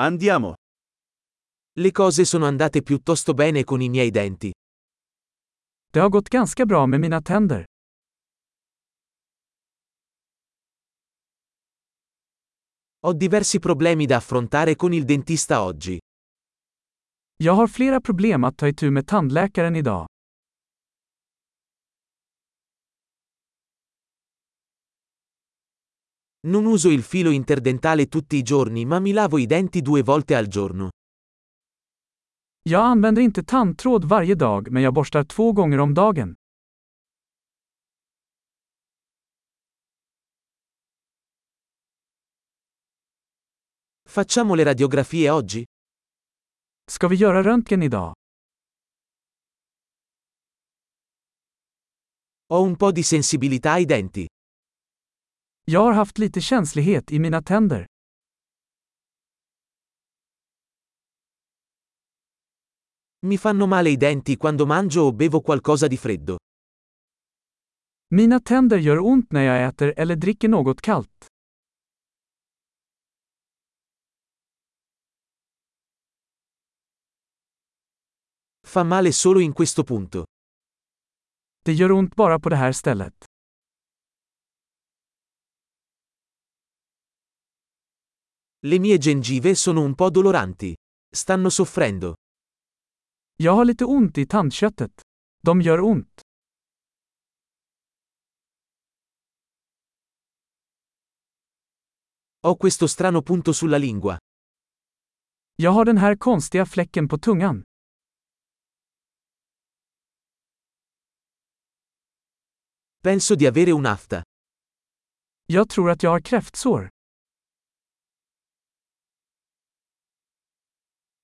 Andiamo. Le cose sono andate piuttosto bene con i miei denti. Det har gått ganska bra med mina tänder. Ho diversi problemi da affrontare con il dentista oggi. Jag har flera problem att ta itu med tandläkaren idag. Non uso il filo interdentale tutti i giorni ma mi lavo i denti due volte al giorno. Jag använder inte tandtråd varje dag men jag borstar två gånger om dagen. Facciamo le radiografie oggi? Ska vi göra röntgen idag? Ho un po' di sensibilità ai denti. Jag har haft lite känslighet i mina tänder. Mi fanno male i denti quando mangio o bevo qualcosa di freddo. Mina tänder gör ont när jag äter eller dricker något kallt. Fa male solo in questo punto. Det gör ont bara på det här stället. Le mie gengive sono un po' doloranti. Stanno soffrendo. Jag har lite ont i tandköttet. De gör ont. Ho questo strano punto sulla lingua. Jag har den här konstiga fläcken på tungan. Penso di avere un'afta. Jag tror att jag har kräftsår.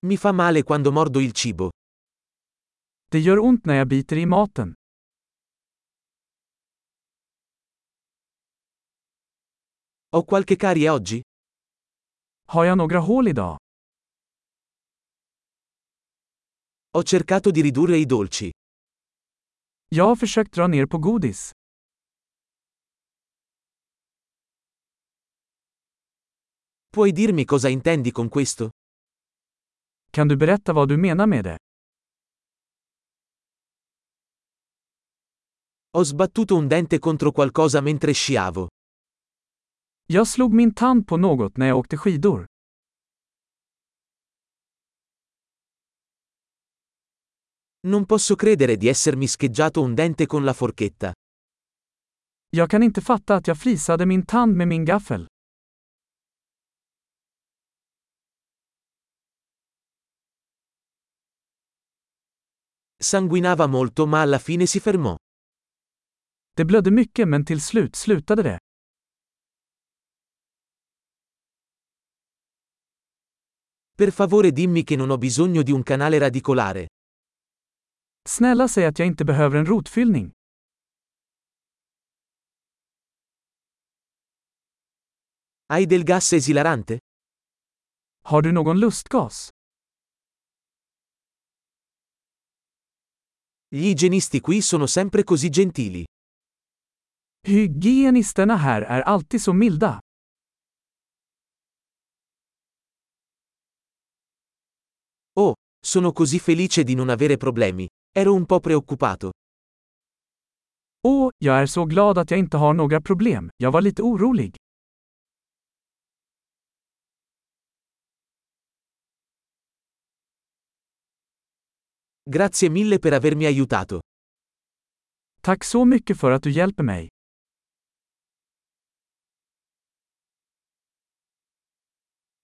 Mi fa male quando mordo il cibo. Det gör ont när jag biter i maten. Ho qualche carie oggi? Har jag några hål idag? Ho cercato di ridurre i dolci. Jag har försökt dra ner på godis. Puoi dirmi cosa intendi con questo? Kan du berätta vad du menar med det? Ho sbattuto un dente contro qualcosa mentre sciavo. Jag slog min tand på något när jag åkte skidor. Non posso credere di essermi scheggiato un dente con la forchetta. Jag kan inte fatta att jag flisade min tand med min gaffel. Sanguinava molto ma alla fine si fermò. Det blödde mycket men till slut slutade det. Per favore dimmi che non ho bisogno di un canale radicolare. Snälla säg att jag inte behöver en rotfyllning. Hai del gas esilarante? Har du någon lustgas? Gli igienisti qui sono sempre così gentili. Hygienisterna här är alltid så milda. Oh, sono così felice di non avere problemi. Ero un po' preoccupato. Åh, jag är så glad att jag inte har några problem. Jag var lite orolig. Grazie mille per avermi aiutato. Tack så mycket för att du hjälper mig.